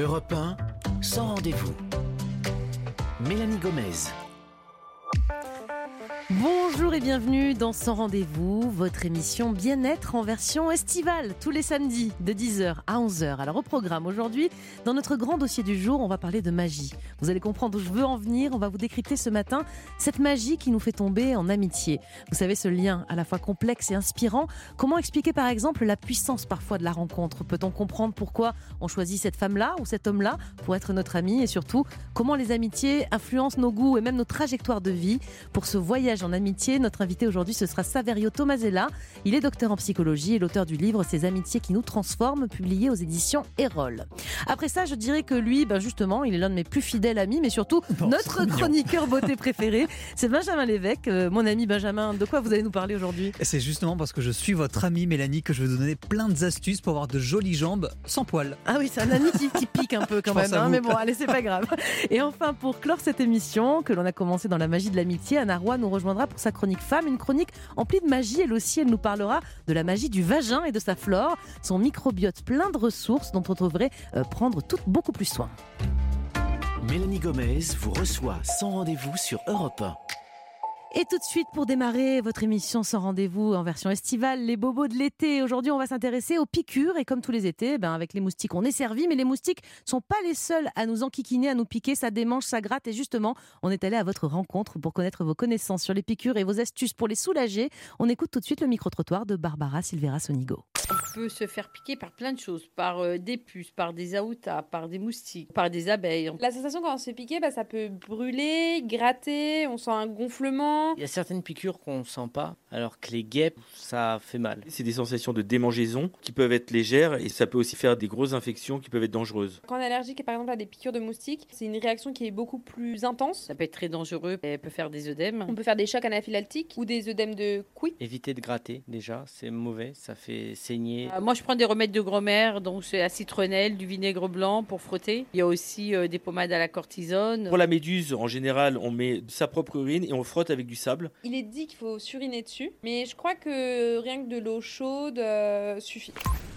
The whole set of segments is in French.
Europe 1, sans rendez-vous. Mélanie Gomez. Bonjour et bienvenue dans Sans Rendez-vous, votre émission bien-être en version estivale, tous les samedis de 10h à 11h. Alors au programme aujourd'hui, dans notre grand dossier du jour, on va parler de magie. Vous allez comprendre où je veux en venir, on va vous décrypter ce matin cette magie qui nous fait tomber en amitié. Vous savez, ce lien à la fois complexe et inspirant, comment expliquer par exemple la puissance parfois de la rencontre? Peut-on comprendre pourquoi on choisit cette femme-là ou cet homme-là pour être notre ami? Et surtout comment les amitiés influencent nos goûts et même nos trajectoires de vie pour ce en amitié. Notre invité aujourd'hui, ce sera Saverio Tomasella. Il est docteur en psychologie et l'auteur du livre Ces amitiés qui nous transforment, publié aux éditions Erol. Après ça, je dirais que lui, ben justement, il est l'un de mes plus fidèles amis, mais surtout notre chroniqueur beauté préféré. C'est Benjamin Lévesque. Euh, mon ami Benjamin, de quoi vous allez nous parler aujourd'hui? C'est justement parce que je suis votre ami Mélanie que je vais vous donner plein d'astuces pour avoir de jolies jambes sans poils. Ah oui, c'est un ami qui, qui pique un peu quand même, hein, mais bon, allez, c'est pas grave. Et enfin, pour clore cette émission, que l'on a commencé dans la magie de l'amitié, Anna Roy nous pour sa chronique femme, une chronique emplie de magie. Elle aussi, elle nous parlera de la magie du vagin et de sa flore, son microbiote plein de ressources dont on devrait euh, prendre beaucoup plus soin. Mélanie Gomez vous reçoit sans rendez-vous sur Europe 1. Et tout de suite, pour démarrer votre émission sans rendez-vous en version estivale, les bobos de l'été. Aujourd'hui, on va s'intéresser aux piqûres. Et comme tous les étés, ben avec les moustiques, on est servi. Mais les moustiques sont pas les seuls à nous enquiquiner, à nous piquer. Ça démange, ça gratte. Et justement, on est allé à votre rencontre pour connaître vos connaissances sur les piqûres et vos astuces pour les soulager. On écoute tout de suite le micro-trottoir de Barbara Silvera Sonigo. On peut se faire piquer par plein de choses, par euh, des puces, par des aoutas, par des moustiques, par des abeilles. La sensation quand on se fait piquer, bah, ça peut brûler, gratter, on sent un gonflement. Il y a certaines piqûres qu'on ne sent pas, alors que les guêpes, ça fait mal. C'est des sensations de démangeaison qui peuvent être légères et ça peut aussi faire des grosses infections qui peuvent être dangereuses. Quand on est allergique par exemple à des piqûres de moustiques, c'est une réaction qui est beaucoup plus intense. Ça peut être très dangereux, elle peut faire des œdèmes. On peut faire des chocs anaphylactiques ou des œdèmes de couilles. Éviter de gratter déjà, c'est mauvais, ça fait saigner. Euh, moi, je prends des remèdes de grand-mère, donc c'est la citronnelle, du vinaigre blanc pour frotter. Il y a aussi euh, des pommades à la cortisone. Pour la méduse, en général, on met sa propre urine et on frotte avec du sable. Il est dit qu'il faut suriner dessus, mais je crois que rien que de l'eau chaude euh, suffit.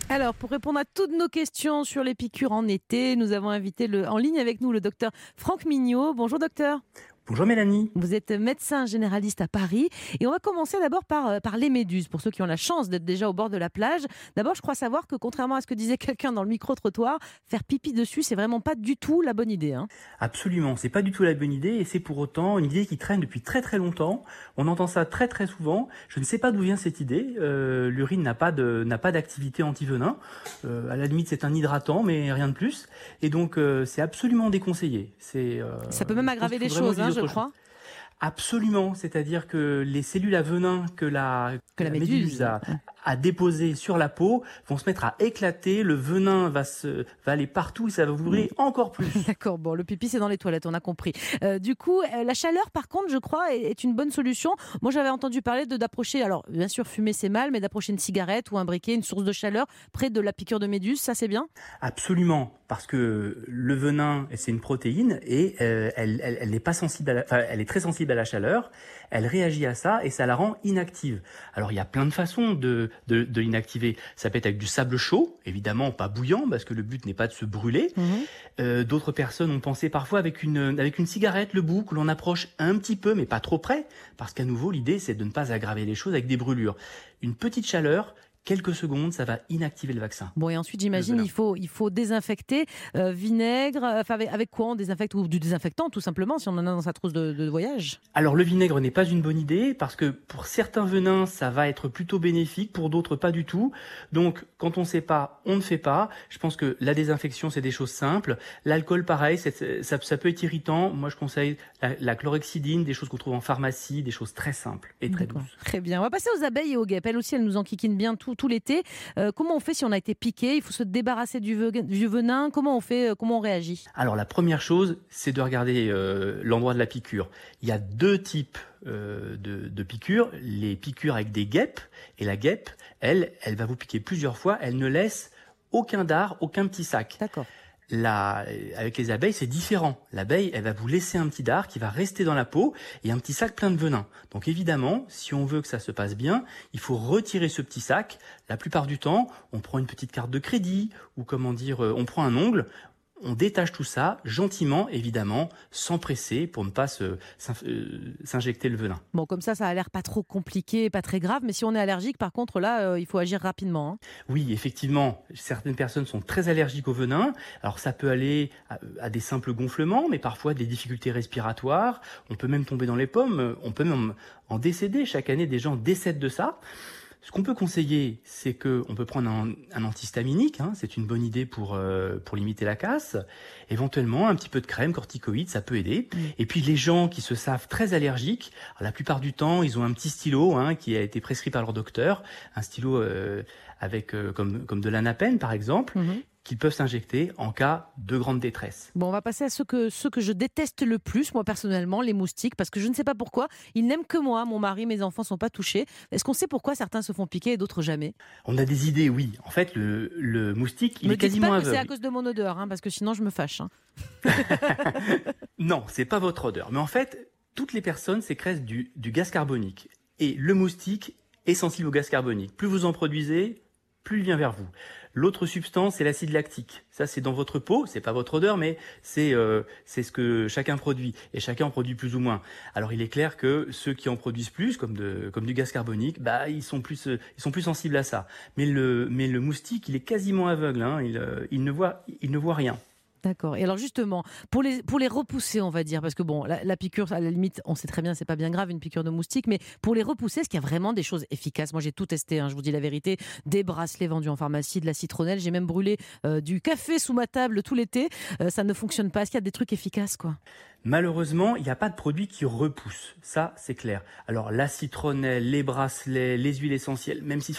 Alors, pour répondre à toutes nos questions sur les piqûres en été, nous avons invité le, en ligne avec nous le docteur Franck Mignot. Bonjour docteur. Bonjour Mélanie. Vous êtes médecin généraliste à Paris et on va commencer d'abord par, euh, par les méduses. Pour ceux qui ont la chance d'être déjà au bord de la plage, d'abord je crois savoir que contrairement à ce que disait quelqu'un dans le micro-trottoir, faire pipi dessus, c'est vraiment pas du tout la bonne idée. Hein. Absolument, c'est pas du tout la bonne idée et c'est pour autant une idée qui traîne depuis très très longtemps. On entend ça très très souvent. Je ne sais pas d'où vient cette idée. Euh, L'urine n'a pas d'activité anti-venin. Euh, à la limite, c'est un hydratant, mais rien de plus. Et donc euh, c'est absolument déconseillé. Ça peut même aggraver les choses, hein, je crois. Absolument, c'est-à-dire que les cellules à venin que la, que la méduse, a, a déposées sur la peau vont se mettre à éclater, le venin va se va aller partout et ça va vous brûler encore plus. D'accord, bon, le pipi c'est dans les toilettes, on a compris. Euh, du coup, euh, la chaleur par contre, je crois, est, est une bonne solution. Moi j'avais entendu parler de d'approcher, alors bien sûr fumer c'est mal, mais d'approcher une cigarette ou un briquet, une source de chaleur près de la piqûre de méduse, ça c'est bien? Absolument, parce que le venin c'est une protéine et euh, elle, elle, elle n'est pas sensible, à la, enfin, elle est très sensible à la chaleur, elle réagit à ça et ça la rend inactive. Alors il y a plein de façons de, de, de l'inactiver. Ça peut être avec du sable chaud, évidemment pas bouillant parce que le but n'est pas de se brûler. Mhm. Euh, D'autres personnes ont pensé parfois avec une, avec une cigarette, le bout, que l'on approche un petit peu mais pas trop près, parce qu'à nouveau l'idée c'est de ne pas aggraver les choses avec des brûlures. Une petite chaleur quelques secondes, ça va inactiver le vaccin. Bon, et ensuite, j'imagine, il faut, il faut désinfecter, euh, vinaigre, euh, enfin, avec, avec, quoi on désinfecte Ou du désinfectant, tout simplement, si on en a dans sa trousse de, de voyage? Alors, le vinaigre n'est pas une bonne idée, parce que pour certains venins, ça va être plutôt bénéfique, pour d'autres, pas du tout. Donc, quand on ne sait pas, on ne fait pas. Je pense que la désinfection, c'est des choses simples. L'alcool, pareil, ça, ça, peut être irritant. Moi, je conseille la, la chlorhexidine, des choses qu'on trouve en pharmacie, des choses très simples et très douces. Très bien. On va passer aux abeilles et aux guêpes. Elles aussi, elles nous enquiquinent bien tout tout, l'été. Euh, comment on fait si on a été piqué? Il faut se débarrasser du, ve du venin. Comment on fait euh, Comment on réagit? Alors la première chose, c'est de regarder euh, l'endroit de la piqûre. Il y a deux types euh, de, de, piqûres. Les piqûres avec des guêpes et la guêpe, elle, elle va vous piquer plusieurs fois. Elle ne laisse aucun dard, aucun petit sac. D'accord. Avec les abeilles, c'est différent. L'abeille, elle va vous laisser un petit dard qui va rester dans la peau et un petit sac plein de venin. Donc évidemment, si on veut que ça se passe bien, il faut retirer ce petit sac. La plupart du temps, on prend une petite carte de crédit ou comment dire, on prend un ongle, on détache tout ça gentiment, évidemment, sans presser pour ne pas euh, s'injecter le venin. Bon, comme ça, ça a l'air pas trop compliqué, pas très grave. Mais si on est allergique, par contre, là, euh, il faut agir rapidement. hein. Oui, effectivement, certaines personnes sont très allergiques au venin. Alors ça peut aller à, à des simples gonflements, mais parfois des difficultés respiratoires. On peut même tomber dans les pommes. On peut même en décéder. Chaque année, des gens décèdent de ça. Ce qu'on peut conseiller, c'est que on peut prendre un, un antihistaminique. hein, c'est une bonne idée pour euh, pour limiter la casse. Éventuellement, un petit peu de crème corticoïde, ça peut aider. Et puis les gens qui se savent très allergiques, la plupart du temps, ils ont un petit stylo hein, qui a été prescrit par leur docteur, un stylo euh, avec euh, comme comme de l'anapène par exemple, Mhm. Qu'ils peuvent s'injecter en cas de grande détresse. Bon, on va passer à ceux que, ceux que je déteste le plus, moi personnellement, les moustiques, parce que je ne sais pas pourquoi. Ils n'aiment que moi, mon mari, mes enfants sont pas touchés. Est-ce qu'on sait pourquoi certains se font piquer et d'autres jamais? On a des idées, oui. En fait, le, le moustique, il Me est quasiment pas que c'est aveugle. à cause de mon odeur, hein, parce que sinon je me fâche. hein. Non, c'est pas votre odeur. Mais en fait, toutes les personnes sécrètent du, du gaz carbonique. Et le moustique est sensible au gaz carbonique. Plus vous en produisez, plus il vient vers vous. L'autre substance, c'est l'acide lactique. Ça, c'est dans votre peau. C'est pas votre odeur, mais c'est euh, c'est ce que chacun produit. Et chacun en produit plus ou moins. Alors, il est clair que ceux qui en produisent plus, comme de comme du gaz carbonique, bah ils sont plus euh, ils sont plus sensibles à ça. Mais le mais le moustique, il est quasiment aveugle. Hein. Il euh, il ne voit il ne voit rien. D'accord. Et alors justement, pour les, pour les repousser, on va dire, parce que bon, la, piqûre, à la limite, on sait très bien, c'est pas bien grave, une piqûre de moustique, mais pour les repousser, est-ce qu'il y a vraiment des choses efficaces? Moi, j'ai tout testé, hein, je vous dis la vérité, des bracelets vendus en pharmacie, de la citronnelle, j'ai même brûlé euh, du café sous ma table tout l'été, Euh, ça ne fonctionne pas. Est-ce qu'il y a des trucs efficaces, quoi? Malheureusement, il n'y a pas de produit qui repousse. Ça, c'est clair. Alors, la citronnelle, les bracelets, les huiles essentielles, même si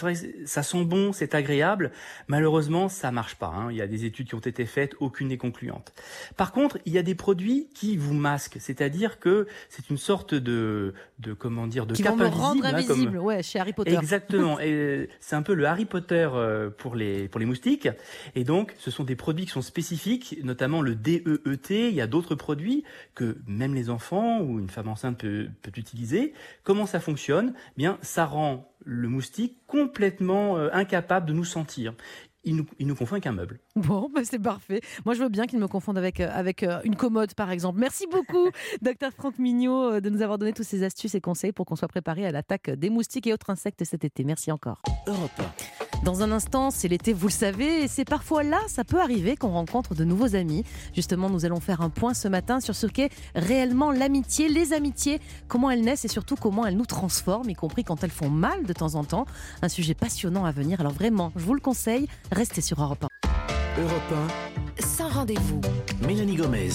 ça sent bon, c'est agréable, malheureusement, ça marche pas. hein. Il y a des études qui ont été faites, aucune n'est concluante. Par contre, il y a des produits qui vous masquent, c'est-à-dire que c'est une sorte de, de comment dire, de Qui cape vont me rendre invisible, hein, comme- invisible, ouais, chez Harry Potter. Exactement. Et c'est un peu le Harry Potter euh, pour les pour les moustiques. Et donc, ce sont des produits qui sont spécifiques, notamment le DEET. Il y a d'autres produits que même les enfants ou une femme enceinte peut, peut utiliser. Comment ça fonctionne? Eh Bien, ça rend le moustique complètement euh, incapable de nous sentir. Il nous, il nous confond avec un meuble. Bon, bah, c'est parfait. Moi, je veux bien qu'ils me confondent avec, euh, avec euh, une commode, par exemple. Merci beaucoup, docteur Franck Mignot, euh, de nous avoir donné toutes ces astuces et conseils pour qu'on soit préparé à l'attaque des moustiques et autres insectes cet été. Merci encore. Europe Dans un instant, c'est l'été, vous le savez, et c'est parfois là, ça peut arriver qu'on rencontre de nouveaux amis. Justement, nous allons faire un point ce matin sur ce qu'est réellement l'amitié, les amitiés, comment elles naissent et surtout comment elles nous transforment, y compris quand elles font mal de temps en temps. Un sujet passionnant à venir, alors vraiment, je vous le conseille, restez sur Europe 1. Europe Sans rendez-vous. 1, Mélanie Gomez.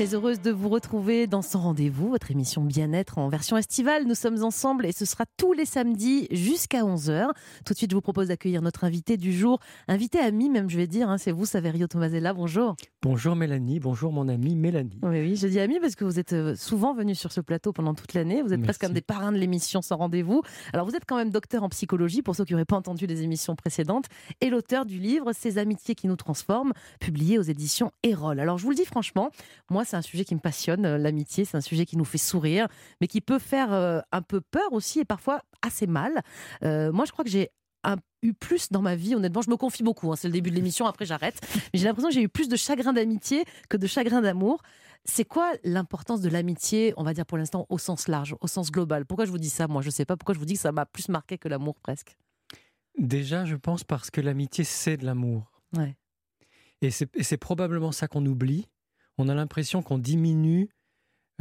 Très heureuse de vous retrouver dans Sans Rendez-vous, votre émission bien-être en version estivale. Nous sommes ensemble et ce sera tous les samedis jusqu'à 11h. Tout de suite, je vous propose d'accueillir notre invité du jour, invité ami même, je vais dire. hein, c'est vous, Saverio Tomasella. Bonjour. Bonjour Mélanie, bonjour mon amie Mélanie. Oui, oui, je dis ami parce que vous êtes euh, souvent venu sur ce plateau pendant toute l'année. Vous êtes presque comme des parrains de l'émission Sans Rendez-vous. Alors, vous êtes quand même docteur en psychologie, pour ceux qui n'auraient pas entendu les émissions précédentes, et l'auteur du livre Ces amitiés qui nous transforment, publié aux éditions Erol. Alors, je vous le dis franchement, moi, c'est un sujet qui me passionne. euh, L'amitié, c'est un sujet qui nous fait sourire, mais qui peut faire euh, un peu peur aussi et parfois assez mal. Euh, moi, je crois que j'ai un- eu plus dans ma vie, honnêtement, je me confie beaucoup, hein, c'est le début de l'émission, après j'arrête, mais j'ai l'impression que j'ai eu plus de chagrin d'amitié que de chagrin d'amour. C'est quoi l'importance de l'amitié, on va dire pour l'instant, au sens large, au sens global? Pourquoi je vous dis ça Moi, je sais pas pourquoi je vous dis que ça m'a plus marqué que l'amour presque. Déjà, je pense parce que l'amitié, c'est de l'amour. Ouais. Et c'est probablement ça qu'on oublie. On a l'impression qu'on diminue,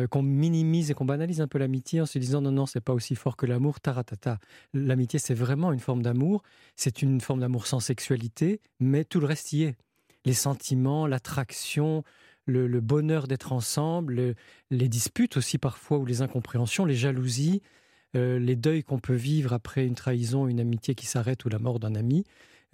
euh, qu'on minimise et qu'on banalise un peu l'amitié en se disant non, non, c'est pas aussi fort que l'amour, taratata. L'amitié, c'est vraiment une forme d'amour. C'est une forme d'amour sans sexualité, mais tout le reste y est. Les sentiments, l'attraction, le, bonheur d'être ensemble, le- les disputes aussi parfois, ou les incompréhensions, les jalousies, euh, les deuils qu'on peut vivre après une trahison, une amitié qui s'arrête ou la mort d'un ami.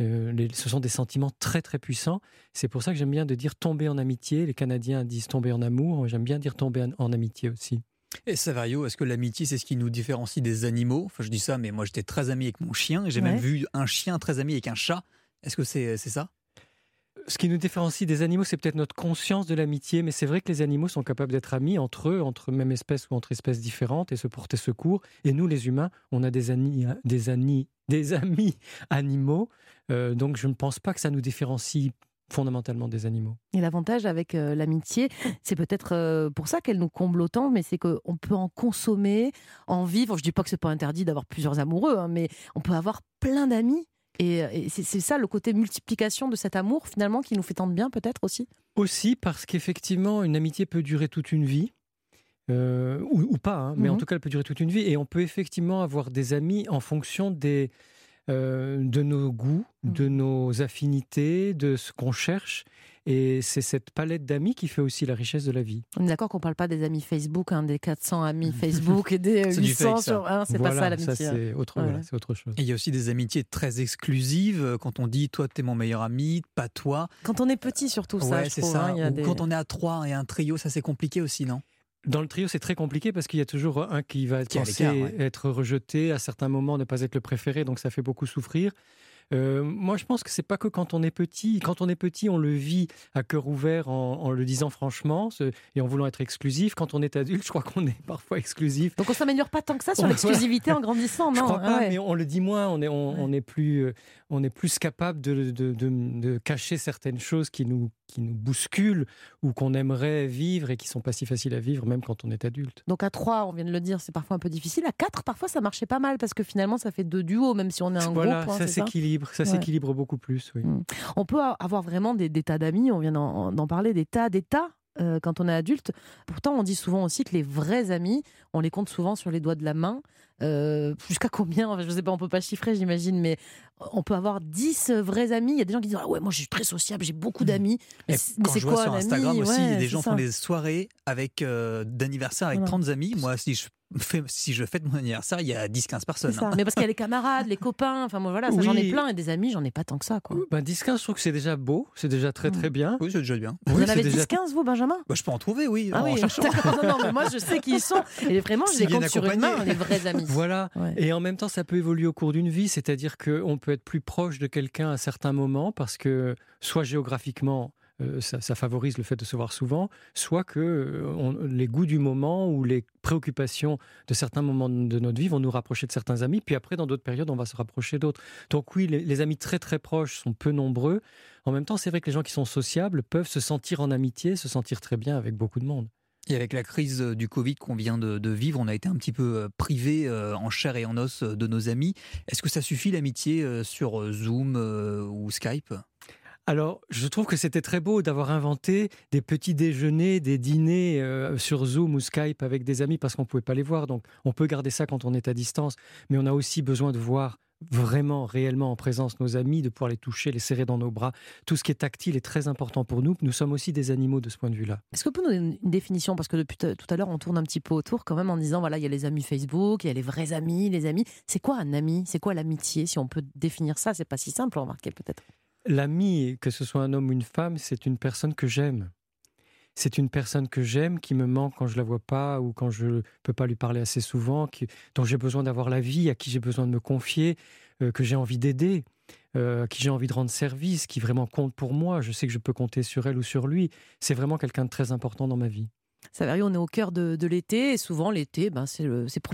Euh, les- ce sont des sentiments très très puissants. C'est pour ça que j'aime bien de dire tomber en amitié. Les Canadiens disent tomber en amour. J'aime bien dire tomber en, en amitié aussi. Et Savario, est-ce que l'amitié, c'est ce qui nous différencie des animaux? Enfin, je dis ça, mais moi, j'étais très ami avec mon chien. et J'ai Ouais. même vu un chien très ami avec un chat. Est-ce que c'est c'est ça? Ce qui nous différencie des animaux, c'est peut-être notre conscience de l'amitié, mais c'est vrai que les animaux sont capables d'être amis entre eux, entre même espèces ou entre espèces différentes, et se porter secours. Et nous, les humains, on a des, amis, des, des amis animaux. Euh, donc je ne pense pas que ça nous différencie fondamentalement des animaux. Et l'avantage avec euh, l'amitié, c'est peut-être euh, pour ça qu'elle nous comble autant, mais c'est qu'on peut en consommer, en vivre. Je dis pas que c'est pas interdit d'avoir plusieurs amoureux, hein, mais on peut avoir plein d'amis. Et, et c'est ça le côté multiplication de cet amour finalement qui nous fait tant de bien peut-être aussi? Aussi parce qu'effectivement, une amitié peut durer toute une vie. euh, ou, ou pas, hein, mais en Mhm. tout cas, elle peut durer toute une vie. Et on peut effectivement avoir des amis en fonction des, euh, de nos goûts, de nos affinités, de ce qu'on cherche. Et c'est cette palette d'amis qui fait aussi la richesse de la vie. On est d'accord qu'on parle pas des amis Facebook, hein, des 400 amis Facebook et des C'est du 800 fake, ça. sur. hein, c'est pas Voilà, ça l'amitié. c'est autre, Ouais. voilà, c'est autre chose. Et il y a aussi des amitiés très exclusives. euh, Quand on dit toi, t'es mon meilleur ami, pas toi. Quand on est petit surtout ça, ouais, je c'est trouve. ça. hein, il y a Ou des- quand on est à trois et un trio, ça c'est compliqué aussi, non? Dans le trio, c'est très compliqué parce qu'il y a toujours un qui va Qui penser ouais. être rejeté, à certains moments ne pas être le préféré, donc ça fait beaucoup souffrir. Euh, moi, je pense que c'est pas que quand on est petit. Quand on est petit, on le vit à cœur ouvert en, en le disant franchement ce- et en voulant être exclusif. Quand on est adulte, je crois qu'on est parfois exclusif. Donc on s'améliore pas tant que ça sur l'exclusivité en grandissant, non Je crois pas, Ah ouais. mais on le dit moins. On est, on, Ouais. on est plus, euh, on est plus capable de, de, de- de cacher certaines choses qui nous, qui nous bousculent ou qu'on aimerait vivre et qui sont pas si faciles à vivre, même quand on est adulte. Donc à 3, on vient de le dire, c'est parfois un peu difficile. À 4, parfois ça marchait pas mal parce que finalement ça fait deux duos, même si on est un voilà, groupe. hein, ça ça s'équilibre, Ouais. beaucoup plus. Oui. Mm. On peut avoir vraiment des, des tas d'amis, on vient d'en parler, des tas, des tas. euh, quand on est adulte. Pourtant, on dit souvent aussi que les vrais amis, on les compte souvent sur les doigts de la main. Euh, Jusqu'à combien? Enfin, Je sais pas, on peut pas chiffrer, j'imagine, mais on peut avoir 10 vrais amis. Il y a des gens qui disent ah ouais, moi je suis très sociable, j'ai beaucoup d'amis. Mais c'est- je vois quoi sur un ami? Instagram aussi, il y a Ouais, des gens ça. font des soirées avec euh, d'anniversaire avec Voilà. 30 amis. Moi, si je si je fête mon anniversaire, il y a 10-15 C'est personnes. ça. hein. Mais parce qu'il y a les camarades, les copains, enfin moi voilà, ça, j'en ai plein et des amis, j'en ai pas tant que ça. Quoi. Ben, 10-15, je trouve que c'est déjà beau, c'est déjà très très bien. Oui, c'est déjà bien. Vous Oui, en avez déjà- 10-15 vous, Benjamin? Bah, je peux en trouver, oui, Ah en oui, non, non, mais moi je sais qui ils sont. Et vraiment, je les compte sur une main, les vrais amis. Voilà. Ouais. Et en même temps, ça peut évoluer au cours d'une vie, c'est-à-dire qu'on peut être plus proche de quelqu'un à certains moments parce que soit géographiquement, euh, ça, favorise le fait de se voir souvent, soit que euh, les goûts du moment ou les préoccupations de certains moments de notre vie vont nous rapprocher de certains amis, puis après, dans d'autres périodes, on va se rapprocher d'autres. Donc oui, les, amis très très proches sont peu nombreux. En même temps, c'est vrai que les gens qui sont sociables peuvent se sentir en amitié, se sentir très bien avec beaucoup de monde. Et avec la crise euh, du Covid qu'on vient de, vivre, on a été un petit peu privé en chair et en os de nos amis. Est-ce que ça suffit l'amitié sur Zoom ou Skype? Alors, je trouve que c'était très beau d'avoir inventé des petits déjeuners, des dîners euh, sur Zoom ou Skype avec des amis parce qu'on ne pouvait pas les voir. Donc, on peut garder ça quand on est à distance. Mais on a aussi besoin de voir vraiment, réellement en présence nos amis, de pouvoir les toucher, les serrer dans nos bras. Tout ce qui est tactile est très important pour nous. Nous sommes aussi des animaux de ce point de vue-là. Est-ce que vous pouvez nous donner une définition? Parce que depuis tout à l'heure, on tourne un petit peu autour quand même en disant voilà, il y a les amis Facebook, il y a les vrais amis, les amis. C'est quoi un ami? C'est quoi l'amitié Si on peut définir ça, c'est pas si simple, remarquez peut-être. L'ami, que ce soit un homme ou une femme, c'est une personne que j'aime. C'est une personne que j'aime, qui me manque quand je la vois pas ou quand je peux pas lui parler assez souvent, dont j'ai besoin d'avoir la vie, à qui j'ai besoin de me confier, euh, que j'ai envie d'aider, euh, à qui j'ai envie de rendre service, qui vraiment compte pour moi. Je sais que je peux compter sur elle ou sur lui. C'est vraiment quelqu'un de très important dans ma vie. Saverio, on est au cœur de, de l'été et souvent l'été, ben, c'est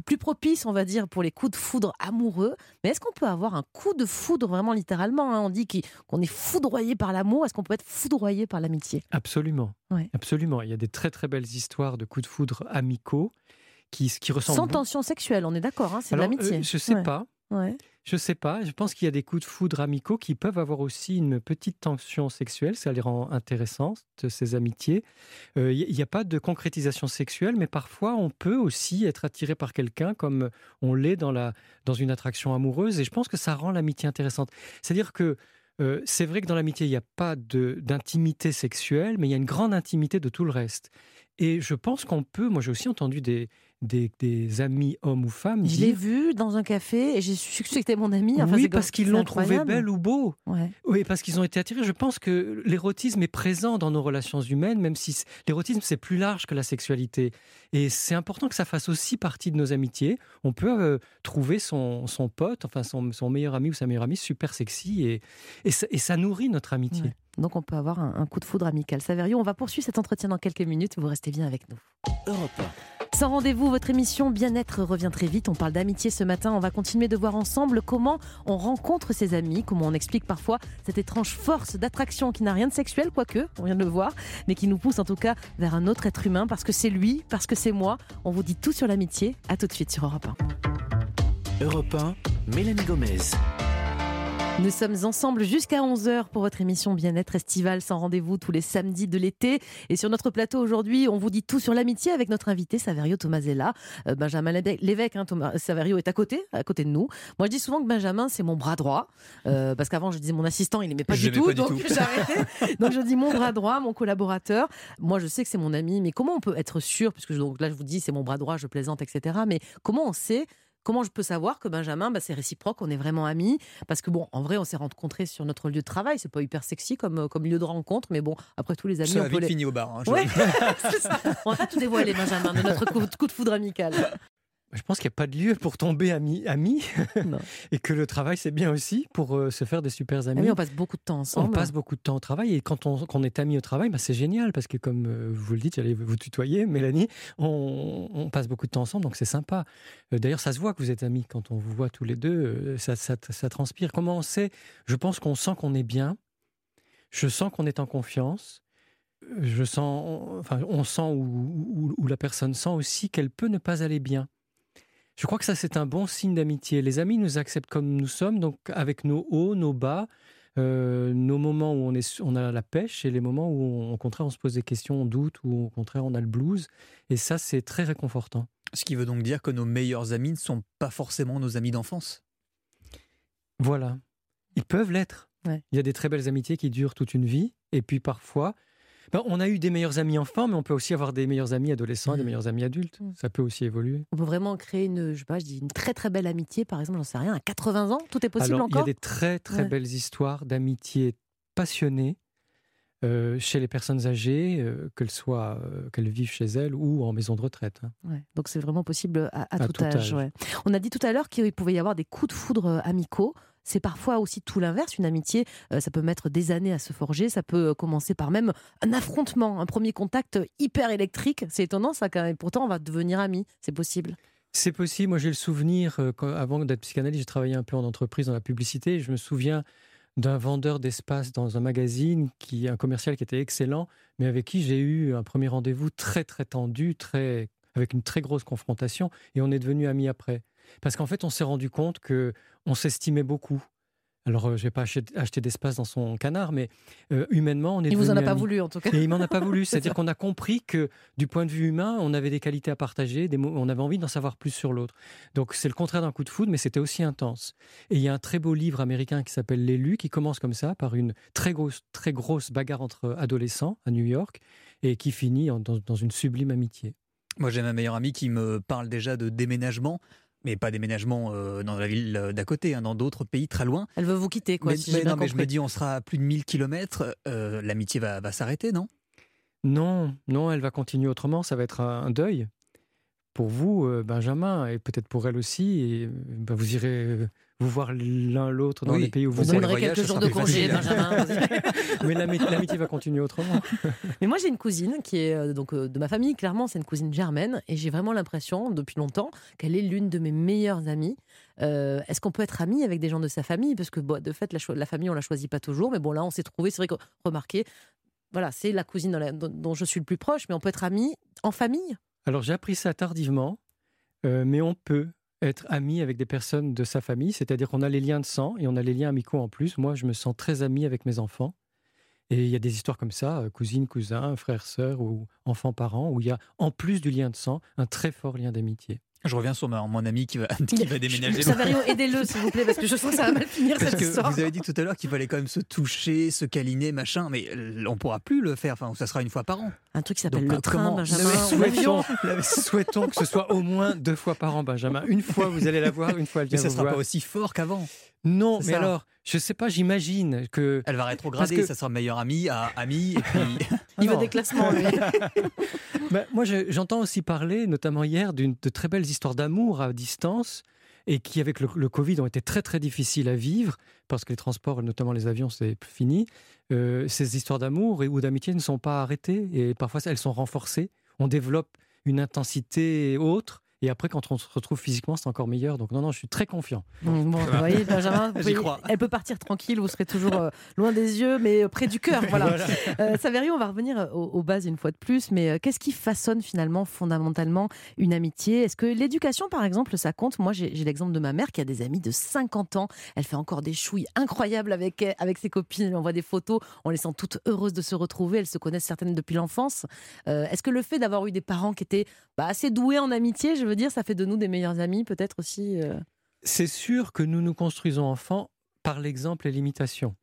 plus propice, on va dire, pour les coups de foudre amoureux. Mais est-ce qu'on peut avoir un coup de foudre vraiment littéralement hein? On dit qu'on est foudroyé par l'amour. Est-ce qu'on peut être foudroyé par l'amitié? Absolument. Ouais. Absolument. Il y a des très très belles histoires de coups de foudre amicaux qui, qui ressemblent. Sans tension sexuelle, on est d'accord, hein, c'est de l'amitié. euh, je sais Ouais. pas. Ouais. Je sais pas. Je pense qu'il y a des coups de foudre amicaux qui peuvent avoir aussi une petite tension sexuelle. Ça les rend intéressantes, ces amitiés. Euh, Il n'y a pas de concrétisation sexuelle, mais parfois on peut aussi être attiré par quelqu'un comme on l'est dans, dans une attraction amoureuse. Et je pense que ça rend l'amitié intéressante. C'est-à-dire que euh, c'est vrai que dans l'amitié, il n'y a pas d'intimité sexuelle, mais il y a une grande intimité de tout le reste. Et je pense qu'on peut, moi j'ai aussi entendu des, des, des amis hommes ou femmes Je l'ai vu dans un café et j'ai su que c'était mon ami. Enfin, oui, parce qu'ils l'ont trouvé belle ou beau. Ouais. Oui, parce qu'ils ont été attirés. Je pense que l'érotisme est présent dans nos relations humaines, même si l'érotisme, c'est plus large que la sexualité. Et c'est important que ça fasse aussi partie de nos amitiés. On peut euh, trouver son, son pote, enfin son, son meilleur ami ou sa meilleure amie, super sexy, et, et, ça, et ça nourrit notre amitié. Ouais. Donc on peut avoir un, un coup de foudre amical. Saverio, on va poursuivre cet entretien dans quelques minutes. Vous restez bien avec nous. Europe Sans rendez-vous, votre émission Bien-être revient très vite. On parle d'amitié ce matin. On va continuer de voir ensemble comment on rencontre ses amis, comment on explique parfois cette étrange force d'attraction qui n'a rien de sexuel, quoique, on vient de le voir, mais qui nous pousse en tout cas vers un autre être humain parce que c'est lui, parce que c'est moi. On vous dit tout sur l'amitié. À tout de suite sur Europe 1. Europe 1, Mélanie Gomez. Nous sommes ensemble jusqu'à 11h pour votre émission Bien-être estivale sans rendez-vous tous les samedis de l'été. Et sur notre plateau aujourd'hui, on vous dit tout sur l'amitié avec notre invité Saverio Tomasella. Euh, Benjamin Lévesque, hein, Thomas, Saverio est à côté, à côté de nous. Moi, je dis souvent que Benjamin, c'est mon bras droit. Euh, parce qu'avant, je disais mon assistant, il n'aimait pas du tout. donc j'ai arrêté. donc je dis mon bras droit, mon collaborateur. Moi, je sais que c'est mon ami, mais comment on peut être sûr, puisque donc, là, je vous dis, c'est mon bras droit, je plaisante, etc. Mais comment on sait Comment je peux savoir que Benjamin, bah, c'est réciproque, on est vraiment amis? Parce que bon, en vrai, on s'est rencontrés sur notre lieu de travail. C'est pas hyper sexy comme, euh, comme lieu de rencontre, mais bon, après tous les amis. Ça on a vite fini au bar. Hein, ça. On va pas tout dévoiler, Benjamin, de notre coup de foudre amical. Je pense qu'il n'y a pas de lieu pour tomber ami, ami et que le travail c'est bien aussi pour euh, se faire des super amis. Ah oui, on passe beaucoup de temps ensemble. On passe beaucoup de temps au travail et quand on, est amis au travail, bah, c'est génial parce que comme euh, vous le dites, j'allais vous tutoyer, Mélanie, on, passe beaucoup de temps ensemble donc c'est sympa. Euh, d'ailleurs, ça se voit que vous êtes amis quand on vous voit tous les deux, ça, ça, transpire. Comment on sait? Je pense qu'on sent qu'on est bien. Je sens qu'on est en confiance je sens, enfin, on sent ou la personne sent aussi qu'elle peut ne pas aller bien. Je crois que ça, c'est un bon signe d'amitié. Les amis nous acceptent comme nous sommes, donc avec nos hauts, nos bas, euh, nos moments où on, est, on a la pêche et les moments où, au contraire, on se pose des questions, on doute, ou au contraire, on a le blues. Et ça, c'est très réconfortant. Ce qui veut donc dire que nos meilleurs amis ne sont pas forcément nos amis d'enfance. Voilà. Ils peuvent l'être. Il y a des très belles amitiés qui durent toute une vie. Et puis parfois, ben, on a eu des meilleurs amis enfants, mais on peut aussi avoir des meilleurs amis adolescents, des mmh. meilleurs amis adultes. Mmh. Ça peut aussi évoluer. On peut vraiment créer une, je sais pas, je dis une très très belle amitié, par exemple, j'en sais rien, à 80 ans, tout est possible Alors, encore. Il y a des très très belles histoires d'amitié passionnées euh, chez les personnes âgées, euh, qu'elles soient, euh, qu'elles vivent chez elles ou en maison de retraite. Hein. donc c'est vraiment possible à, tout, âge. On a dit tout à l'heure qu'il pouvait y avoir des coups de foudre amicaux. C'est parfois aussi tout l'inverse. Une amitié, ça peut mettre des années à se forger. Ça peut commencer par même un affrontement, un premier contact hyper électrique. C'est étonnant ça quand même. Pourtant, on va devenir amis. C'est possible. C'est possible. Moi, j'ai le souvenir, avant d'être psychanalyste, j'ai travaillé un peu en entreprise, dans la publicité. Je me souviens d'un vendeur d'espace dans un magazine, qui un commercial qui était excellent, mais avec qui j'ai eu un premier rendez-vous très très tendu, très avec une très grosse confrontation, et on est devenus amis après. Parce qu'en fait, on s'est rendu compte que on s'estimait beaucoup. Alors, euh, je n'ai pas acheté, d'espace dans son canard, mais euh, humainement, on est. Il vous en a pas voulu, en tout cas. Et il m'en a pas voulu. C'est-à-dire qu'on a compris que, du point de vue humain, on avait des qualités à partager, des on avait envie d'en savoir plus sur l'autre. Donc, c'est le contraire d'un coup de foudre, mais c'était aussi intense. Et il y a un très beau livre américain qui s'appelle L'élu, qui commence comme ça, par une très grosse, très grosse bagarre entre adolescents à New York, et qui finit dans, dans une sublime amitié. Moi, j'ai ma meilleure amie qui me parle déjà de déménagement mais pas déménagement euh, dans la ville euh, d'à côté, hein, dans d'autres pays très loin. Elle veut vous quitter, quoi. Mais, non, mais je me dis, on sera à plus de 1000 km, euh, l'amitié va, va s'arrêter, non? Non, non, elle va continuer autrement, ça va être un deuil. Pour vous, Benjamin, et peut-être pour elle aussi, et, bah, vous irez vous voir l'un l'autre dans les pays où vous, vous donnerez quelques jours de congé, Benjamin. Mais l'amitié va continuer autrement. Mais moi, j'ai une cousine qui est euh, donc euh, de ma famille. Clairement, c'est une cousine germaine, et j'ai vraiment l'impression depuis longtemps qu'elle est l'une de mes meilleures amies. Euh, est-ce qu'on peut être ami avec des gens de sa famille? Parce que de fait, la, famille, on la choisit pas toujours. Mais bon, là, on s'est trouvé. C'est vrai que remarquez, voilà, c'est la cousine dont, je suis le plus proche, mais on peut être ami en famille? Alors j'ai appris ça tardivement, mais on peut être ami avec des personnes de sa famille, c'est-à-dire qu'on a les liens de sang et on a les liens amicaux en plus. Moi, je me sens très ami avec mes enfants. Et il y a des histoires comme ça, euh, cousine, cousin, frère, sœur ou enfant, parent, où il y a, en plus du lien de sang, un très fort lien d'amitié. Je reviens sur mon ami qui va, qui va déménager. Saverio, aidez-le s'il vous plaît, parce que je sens que ça va mal finir parce cette que histoire. Vous avez dit tout à l'heure qu'il fallait quand même se toucher, se câliner, machin, mais on pourra plus le faire. Enfin, ça sera une fois par an. Un truc qui s'appelle le train, comment... Benjamin. Souhaitons, souhaitons que ce soit au moins deux fois par an, Benjamin. Une fois, vous allez la voir, une fois, elle vient mais ça vous sera voir. pas aussi fort qu'avant. Non, mais alors, je sais pas, j'imagine que. Elle va rétrograder, que... ça sera meilleure amie à amie, et puis. Il veut des classements, lui. bah, moi, j'entends aussi parler, notamment hier, de très belles histoires d'amour à distance et qui, avec le, Covid, ont été très très difficiles à vivre parce que les transports, notamment les avions, c'est fini. Euh, ces histoires d'amour ou d'amitié ne sont pas arrêtées et parfois elles sont renforcées. On développe une intensité autre. Et après, quand on se retrouve physiquement, c'est encore meilleur. Donc, non, non, je suis très confiant. Bon, bon, vous voyez, Benjamin, vous J'y pouvez- crois. elle peut partir tranquille, vous serez toujours euh, loin des yeux, mais euh, près du cœur. Voilà. Euh, Saverio, on va revenir euh, aux, aux bases une fois de plus, mais euh, qu'est-ce qui façonne finalement, fondamentalement, une amitié? Est-ce que l'éducation, par exemple, ça compte? Moi, j'ai l'exemple de ma mère qui a des amis de 50 ans. Elle fait encore des chouilles incroyables avec, avec ses copines. Elle envoie des photos. On les sent toutes heureuses de se retrouver. Elles se connaissent certaines depuis l'enfance. Euh, Est-ce que le fait d'avoir eu des parents qui étaient bah, assez doués en amitié, je dire, ça fait de nous des meilleurs amis, peut-être aussi euh C'est sûr que nous nous construisons enfants par l'exemple et l'imitation.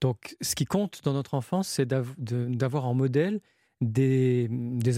Donc, ce qui compte dans notre enfance, c'est d'avoir en modèle des,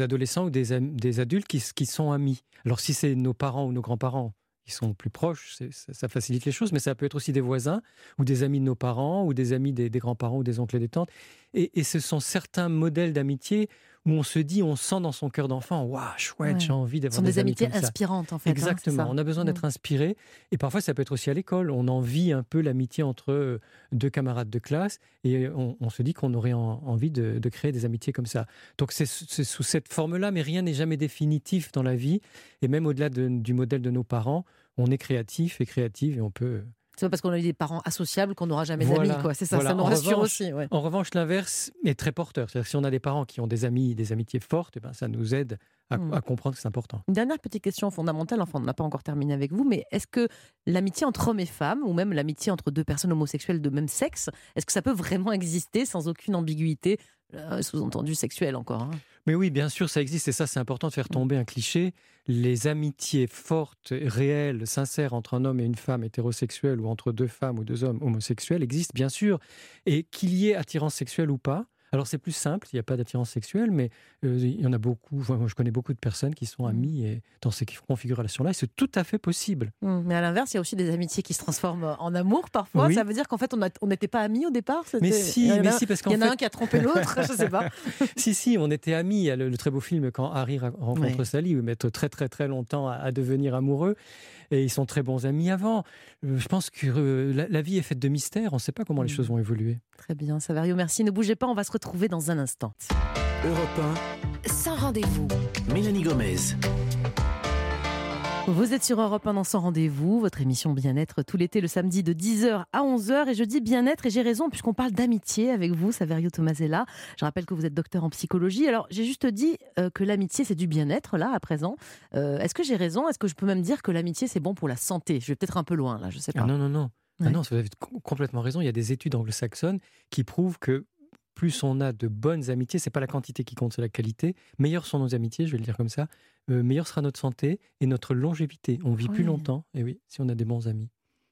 adolescents ou des, adultes qui, sont amis. Alors, si c'est nos parents ou nos grands-parents qui sont plus proches, ça, facilite les choses, mais ça peut être aussi des voisins ou des amis de nos parents ou des amis des, grands-parents ou des oncles et des tantes. Et ce sont certains modèles d'amitié où on se dit, on sent dans son cœur d'enfant, waouh, chouette, Ouais. j'ai envie d'avoir des amis amitiés comme ça. inspirantes, en fait. hein, Exactement. on a besoin d'être Mm. inspiré. Et parfois, ça peut être aussi à l'école. On en vit un peu l'amitié entre euh, deux camarades de classe et on, on se dit qu'on aurait en- envie de, de créer des amitiés comme ça. Donc, c'est c'est sous cette forme-là, mais rien n'est jamais définitif dans la vie. Et même au-delà de- du modèle de nos parents, on est créatif et créative et on peut. C'est pas parce qu'on a eu des parents associables qu'on n'aura jamais Voilà, d'amis, quoi. C'est ça, voilà. ça nous En rassure revanche- aussi. ouais. En revanche, l'inverse est très porteur. C'est-à-dire si on a des parents qui ont des amis, des amitiés fortes, eh ben, ça nous aide à, Mm. à comprendre que c'est important. Une dernière petite question fondamentale, enfin on n'a pas encore terminé avec vous, mais est-ce que l'amitié entre hommes et femmes, ou même l'amitié entre deux personnes homosexuelles de même sexe, est-ce que ça peut vraiment exister sans aucune ambiguïté, euh, sous-entendu sexuelle encore hein? Mais oui, bien sûr, ça existe et ça, c'est important de faire tomber un cliché. Les amitiés fortes, réelles, sincères entre un homme et une femme hétérosexuelle ou entre deux femmes ou deux hommes homosexuels existent, bien sûr. Et qu'il y ait attirance sexuelle ou pas, alors c'est plus simple, il n'y a pas d'attirance sexuelle, mais euh, il y en a beaucoup, moi je connais beaucoup de personnes qui sont amies et dans ces configurations-là, et c'est tout à fait possible. Mm, Mais à l'inverse, il y a aussi des amitiés qui se transforment en amour parfois. Oui. Ça veut dire qu'en fait, on n'était pas amis au départ Mais si, il mais a- si, parce Il qu'en y en a un qui a trompé l'autre, je sais pas. si, si, on était amis. Il y a le, le très beau film quand Harry rencontre. Sally, où ils mettent très, très, très longtemps à, à devenir amoureux. Et ils sont très bons amis avant. Euh, Je pense que euh, la, la vie est faite de mystères. On ne sait pas comment les Mm. choses vont évoluer. Très bien, Savario, merci. Ne bougez pas, on va se retrouver dans un instant. Europe Sans rendez-vous. 1, Mélanie Gomez. Vous êtes sur Europe 1 dans Sans Rendez-vous, votre émission Bien-être tout l'été le samedi de 10h à 11h. Et je dis bien-être et j'ai raison puisqu'on parle d'amitié avec vous, Saverio Tomasella. Je rappelle que vous êtes docteur en psychologie. Alors j'ai juste dit euh, que l'amitié c'est du bien-être là à présent. Euh, Est-ce que j'ai raison? Est-ce que je peux même dire que l'amitié c'est bon pour la santé? Je vais peut-être un peu loin là, je sais pas. Ah non, non, non. Ah non, vous avez com- complètement raison. Il y a des études anglo-saxonnes qui prouvent que plus on a de bonnes amitiés, c'est pas la quantité qui compte, c'est la qualité. Meilleures sont nos amitiés, je vais le dire comme ça. Euh, meilleure sera notre santé et notre longévité. On vit plus longtemps, et oui, si on a des bons amis.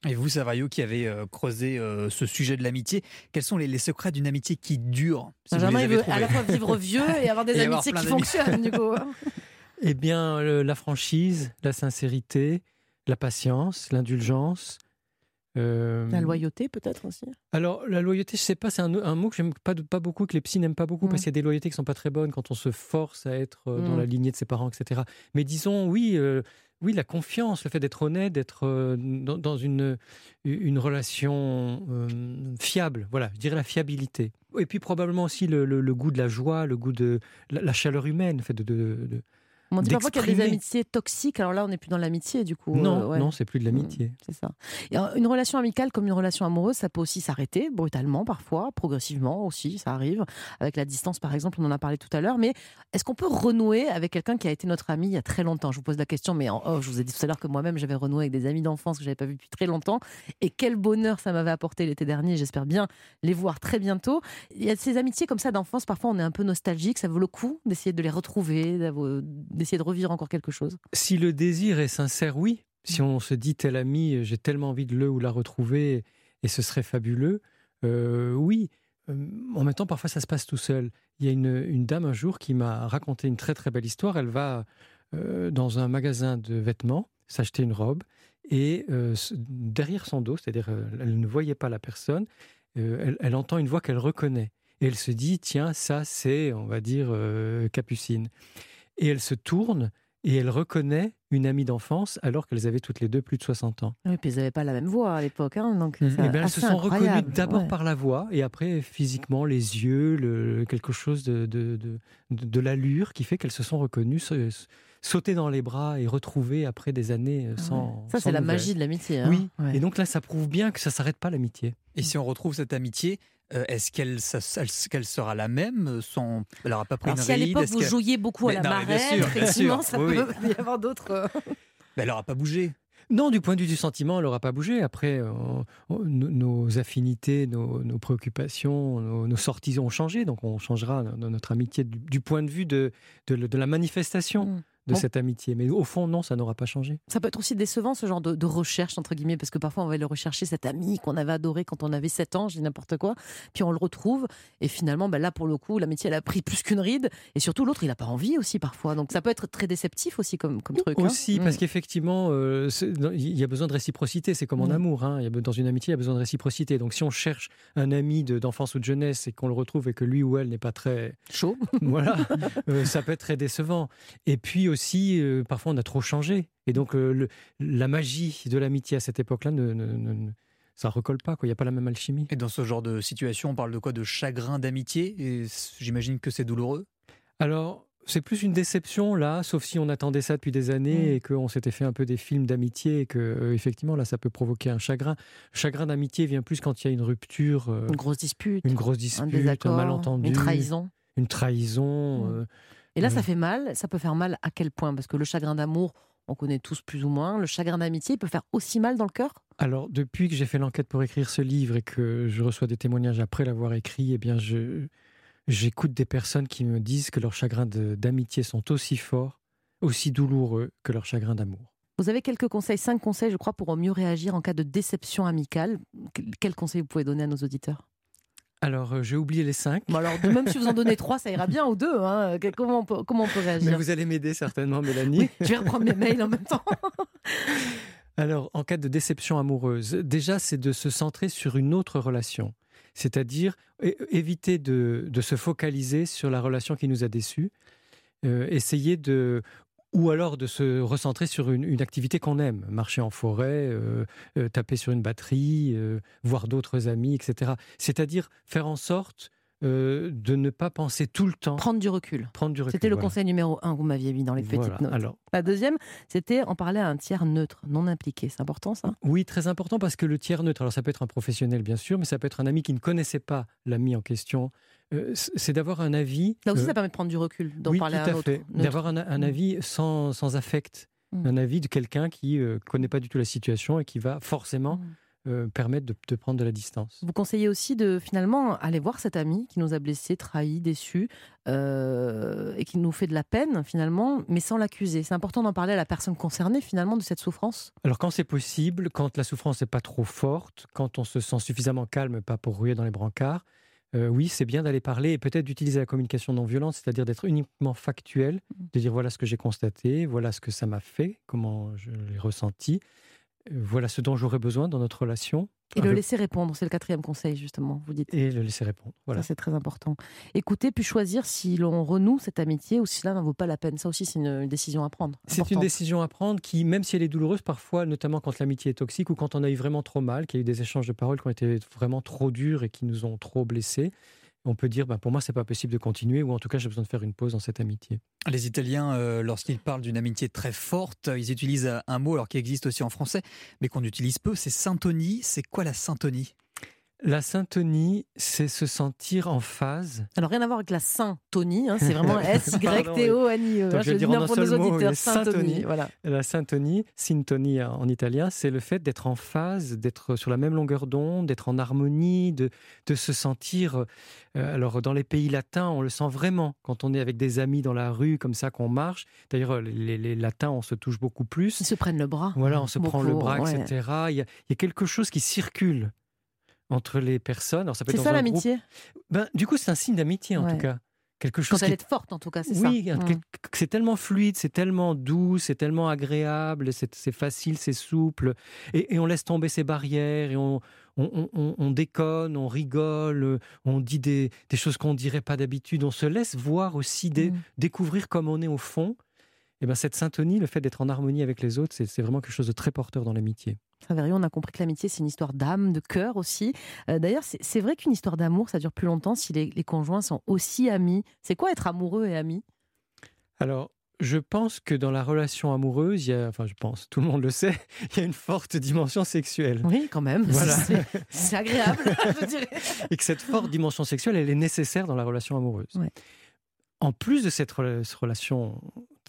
Et vous, Savario, qui avez euh, creusé euh, ce sujet de l'amitié, quels sont les, les secrets d'une amitié qui dure si Benjamin il veut trouvés à la fois vivre vieux et avoir des Et amitiés qui fonctionnent du coup. Eh bien, le- la franchise, la sincérité, la patience, l'indulgence. Euh, La loyauté peut-être aussi. Alors, la loyauté, je sais pas, c'est un, un mot que j'aime pas, pas beaucoup, que les psys n'aiment pas beaucoup, Mm. parce qu'il y a des loyautés qui sont pas très bonnes quand on se force à être euh, dans Mm. la lignée de ses parents, etc. Mais disons, oui, euh, oui, la confiance, le fait d'être honnête, d'être dans, dans une, une relation fiable, voilà, je dirais la fiabilité. Et puis probablement aussi le, le- le goût de la joie, le goût de la, la chaleur humaine, le fait de- de- de, On dit parfois qu'il y a des amitiés toxiques. Alors là, on n'est plus dans l'amitié, du coup. Non, euh, ouais. non, c'est plus de l'amitié. C'est ça. Et euh, une relation amicale comme une relation amoureuse, ça peut aussi s'arrêter brutalement parfois, progressivement aussi, ça arrive. Avec la distance, par exemple, on en a parlé tout à l'heure. Mais est-ce qu'on peut renouer avec quelqu'un qui a été notre ami il y a très longtemps? Je vous pose la question, mais en je vous ai dit tout à l'heure que moi-même, j'avais renoué avec des amis d'enfance que j'avais pas vus depuis très longtemps. Et quel bonheur ça m'avait apporté l'été dernier. J'espère bien les voir très bientôt. Il y a ces amitiés comme ça d'enfance, parfois on est un peu nostalgique. Ça vaut le coup d'essayer de les retrouver, d'essayer de revivre encore quelque chose. Si le désir est sincère, oui. Si on se dit tel ami, j'ai tellement envie de le ou la retrouver et ce serait fabuleux, euh, oui. Euh, en même temps, parfois ça se passe tout seul. Il y a une, une dame un jour qui m'a raconté une très très belle histoire. Elle va euh, dans un magasin de vêtements s'acheter une robe et euh, derrière son dos, c'est-à-dire elle ne voyait pas la personne, elle, elle entend une voix qu'elle reconnaît. Et elle se dit, tiens, ça c'est, on va dire, Capucine. Et elle se tourne et elle reconnaît une amie d'enfance alors qu'elles avaient toutes les deux plus de 60 ans. Oui, puis elles n'avaient pas la même voix à l'époque. Hein, donc c'est Eh ben, elles se sont reconnues d'abord Ouais. par la voix et après physiquement les yeux, le- quelque chose de, de, de, de- de l'allure qui fait qu'elles se sont reconnues, se- sauter dans les bras et retrouvées après des années euh, sans. ouais. Ça, c'est la magie de l'amitié. hein. Oui, Ouais. et donc là, ça prouve bien que ça s'arrête pas l'amitié. Et si on retrouve cette amitié, euh, est-ce qu'elle ça- elle- qu'elle sera la même euh, sans... Elle n'aura pas pris Alors, une si à l'époque vous qu'elle- jouiez beaucoup à la non, marraine, sûr, effectivement, ça oui, peut y avoir d'autres. euh, Mais elle n'aura pas bougé. Non, du point de vue du sentiment, elle n'aura pas bougé. Après, on- on- nos- affinités, nos, nos préoccupations, nos, nos sorties ont changé. Donc, on changera no- notre amitié du, du point de vue de, de, de la manifestation Mm. De Bon. cette amitié. Mais au fond, non, ça n'aura pas changé. Ça peut être aussi décevant ce genre de, de recherche, entre guillemets, parce que parfois on va le rechercher, cet ami qu'on avait adoré quand on avait 7 ans, je dis n'importe quoi, puis on le retrouve, et finalement, ben là pour le coup, l'amitié elle a pris plus qu'une ride, et surtout l'autre il n'a pas envie aussi parfois, donc ça peut être très déceptif aussi comme, comme truc. hein. Aussi, Mm. parce qu'effectivement, euh, il y a besoin de réciprocité. C'est comme en Mm. amour. hein. Y a Dans une amitié, il y a besoin de réciprocité. Donc, si on cherche un ami de- d'enfance ou de jeunesse et qu'on le retrouve et que lui ou elle n'est pas très Chaud. voilà, euh, ça peut être très décevant. Et puis aussi, euh, parfois, on a trop changé. Et donc, euh, le- la magie de l'amitié à cette époque-là, ne, ne- ne- ne- ça recolle pas. Il n'y a pas la même alchimie. Et dans ce genre de situation, on parle de quoi? De chagrin d'amitié? Et j'imagine que c'est douloureux? Alors, c'est plus une déception là, sauf si on attendait ça depuis des années Mm. et qu'on s'était fait un peu des films d'amitié et que euh, effectivement là, ça peut provoquer un chagrin. Chagrin d'amitié vient plus quand il y a une rupture, euh, Une grosse dispute, une grosse un dispute, un, désaccord, malentendu, une trahison. une trahison. Mm. euh, Et là, ça Ouais. fait mal. Ça peut faire mal à quel point? Parce que le chagrin d'amour, on connaît tous plus ou moins. Le chagrin d'amitié, il peut faire aussi mal dans le cœur? Alors, depuis que j'ai fait l'enquête pour écrire ce livre et que je reçois des témoignages après l'avoir écrit, eh bien, je, j'écoute des personnes qui me disent que leurs chagrins d'amitié sont aussi forts, aussi douloureux que leurs chagrins d'amour. Vous avez quelques conseils, cinq conseils, je crois, pour mieux réagir en cas de déception amicale. Quel- Quels conseils vous pouvez donner à nos auditeurs? Alors, euh, j'ai oublié les cinq. Bon, alors, même si vous en donnez trois, ça ira bien, ou deux. hein. Comment, on peut, comment on peut Mais réagir vous allez m'aider certainement, Mélanie. Oui, Je vais reprendre mes mails en même temps. Alors, en cas de déception amoureuse, déjà, c'est de se centrer sur une autre relation. C'est-à-dire éviter de, de se focaliser sur la relation qui nous a déçus. Euh, essayer de. Ou alors de se recentrer sur une, activité qu'on aime, marcher en forêt, euh, euh, taper sur une batterie, euh, voir d'autres amis, etc. C'est-à-dire faire en sorte euh, de ne pas penser tout le temps, Prendre du recul. prendre du recul. C'était le conseil numéro un que vous m'aviez mis dans les petites Voilà. notes. Alors, La deuxième, c'était en parler à un tiers neutre, non impliqué. C'est important ça? Oui, très important parce que le tiers neutre, alors ça peut être un professionnel bien sûr, mais ça peut être un ami qui ne connaissait pas l'ami en question. Euh, c'est d'avoir un avis. Là aussi, euh, ça permet de prendre du recul, d'en oui, parler tout à un à autre. D'avoir un, un Mm. avis sans, sans affect. Mm. Un avis de quelqu'un qui ne connaît pas du tout la situation et qui va forcément Mm. Euh, permettre de, de prendre de la distance. Vous conseillez aussi de finalement aller voir cet ami qui nous a blessés, trahis, déçus euh, et qui nous fait de la peine finalement, mais sans l'accuser. C'est important d'en parler à la personne concernée finalement de cette souffrance? Alors quand c'est possible, quand la souffrance n'est pas trop forte, quand on se sent suffisamment calme, pas pour ruer dans les brancards, euh, oui, c'est bien d'aller parler et peut-être d'utiliser la communication non violente, c'est-à-dire d'être uniquement factuel, Mm. de dire voilà ce que j'ai constaté, voilà ce que ça m'a fait, comment je l'ai ressenti, voilà ce dont j'aurais besoin dans notre relation. Et le laisser répondre, c'est le quatrième conseil justement, vous dites. et le laisser répondre. Voilà. Ça, c'est très important. Écouter, puis choisir si l'on renoue cette amitié ou si cela n'en vaut pas la peine. Ça aussi, c'est une, décision à prendre. C'est une décision à prendre qui, même si elle est douloureuse parfois, notamment quand l'amitié est toxique ou quand on a eu vraiment trop mal, qu'il y a eu des échanges de paroles qui ont été vraiment trop durs et qui nous ont trop blessés, on peut dire, ben, pour moi, c'est pas possible de continuer ou en tout cas, j'ai besoin de faire une pause dans cette amitié. Les Italiens, euh, lorsqu'ils parlent d'une amitié très forte, ils utilisent un- mot alors qui existe aussi en français, mais qu'on utilise peu, c'est syntonie. C'est quoi la syntonie La syntonie, c'est se sentir en phase. Alors, rien à voir avec la Saint-Tony, hein, c'est vraiment S-Y-T-O-N-I-E. Hein, je vais le dire dis pour nos seul mot, auditeurs, syntonie. Voilà. La syntonie, syntonie en italien, c'est le fait d'être en phase, d'être sur la même longueur d'onde, d'être en harmonie, de, de se sentir. euh, alors, dans les pays latins, on le sent vraiment quand on est avec des amis dans la rue, comme ça, qu'on marche. D'ailleurs, les, les latins, on se touche beaucoup plus. Ils se prennent le bras. Voilà, on se prend le bras, ouais. etc. Il y, a, il y a quelque chose qui circule entre les personnes. Alors, ça peut C'est être ça l'amitié Ben, du coup, c'est un signe d'amitié, en Ouais. tout cas. Quelque chose Quand elle qui est forte, en tout cas, c'est ça. oui, Mm. c'est tellement fluide, c'est tellement doux, c'est tellement agréable, c'est c'est facile, c'est souple. Et, et on laisse tomber ses barrières, et on, on, on- on déconne, on rigole, on dit des, des choses qu'on ne dirait pas d'habitude. On se laisse voir aussi, Mm. découvrir comme on est au fond. Et ben cette syntonie, le fait d'être en harmonie avec les autres, c'est vraiment quelque chose de très porteur dans l'amitié. On a compris que l'amitié, c'est une histoire d'âme, de cœur aussi. Euh, d'ailleurs, c'est vrai qu'une histoire d'amour, ça dure plus longtemps si les, les conjoints sont aussi amis. C'est quoi être amoureux et ami? Alors, je pense que dans la relation amoureuse, il y a, enfin je pense, tout le monde le sait, il y a une forte dimension sexuelle. Oui, quand même. Voilà. C'est agréable, je dirais. Et que cette forte dimension sexuelle, elle est nécessaire dans la relation amoureuse. En plus de cette relation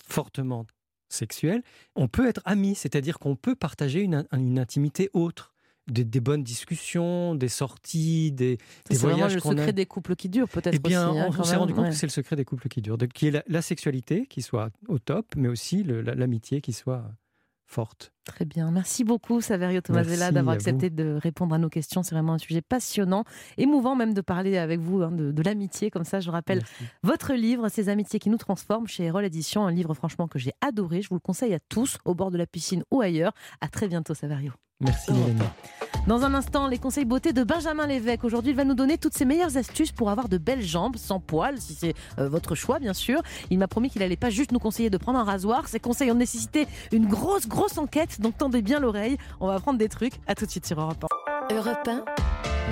fortement sexuelle, on peut être amis, c'est-à-dire qu'on peut partager une, une intimité autre des, bonnes discussions, des sorties, des, des voyages. C'est le secret des couples qui durent, peut-être. Eh bien, aussi, hein, on, s'est rendu compte que c'est le secret des couples qui durent, qui est la, sexualité qui soit au top, mais aussi l'amitié qui soit forte. Très bien. Merci beaucoup, Saverio Tomasella, d'avoir accepté de répondre à nos questions. C'est vraiment un sujet passionnant, émouvant même de parler avec vous hein, de, l'amitié. Comme ça, je rappelle votre livre, Ces amitiés qui nous transforment, chez Erol Édition. Un livre, franchement, que j'ai adoré. Je vous le conseille à tous, au bord de la piscine ou ailleurs. À très bientôt, Saverio. Merci, Mélanie. Dans un instant, les conseils beauté de Benjamin Lévesque. Aujourd'hui, il va nous donner toutes ses meilleures astuces pour avoir de belles jambes, sans poils, si c'est euh, votre choix, bien sûr. Il m'a promis qu'il allait pas juste nous conseiller de prendre un rasoir. Ses conseils ont nécessité une grosse, grosse enquête, donc tendez bien l'oreille. On va apprendre des trucs. À tout de suite sur Europe 1. Europe 1.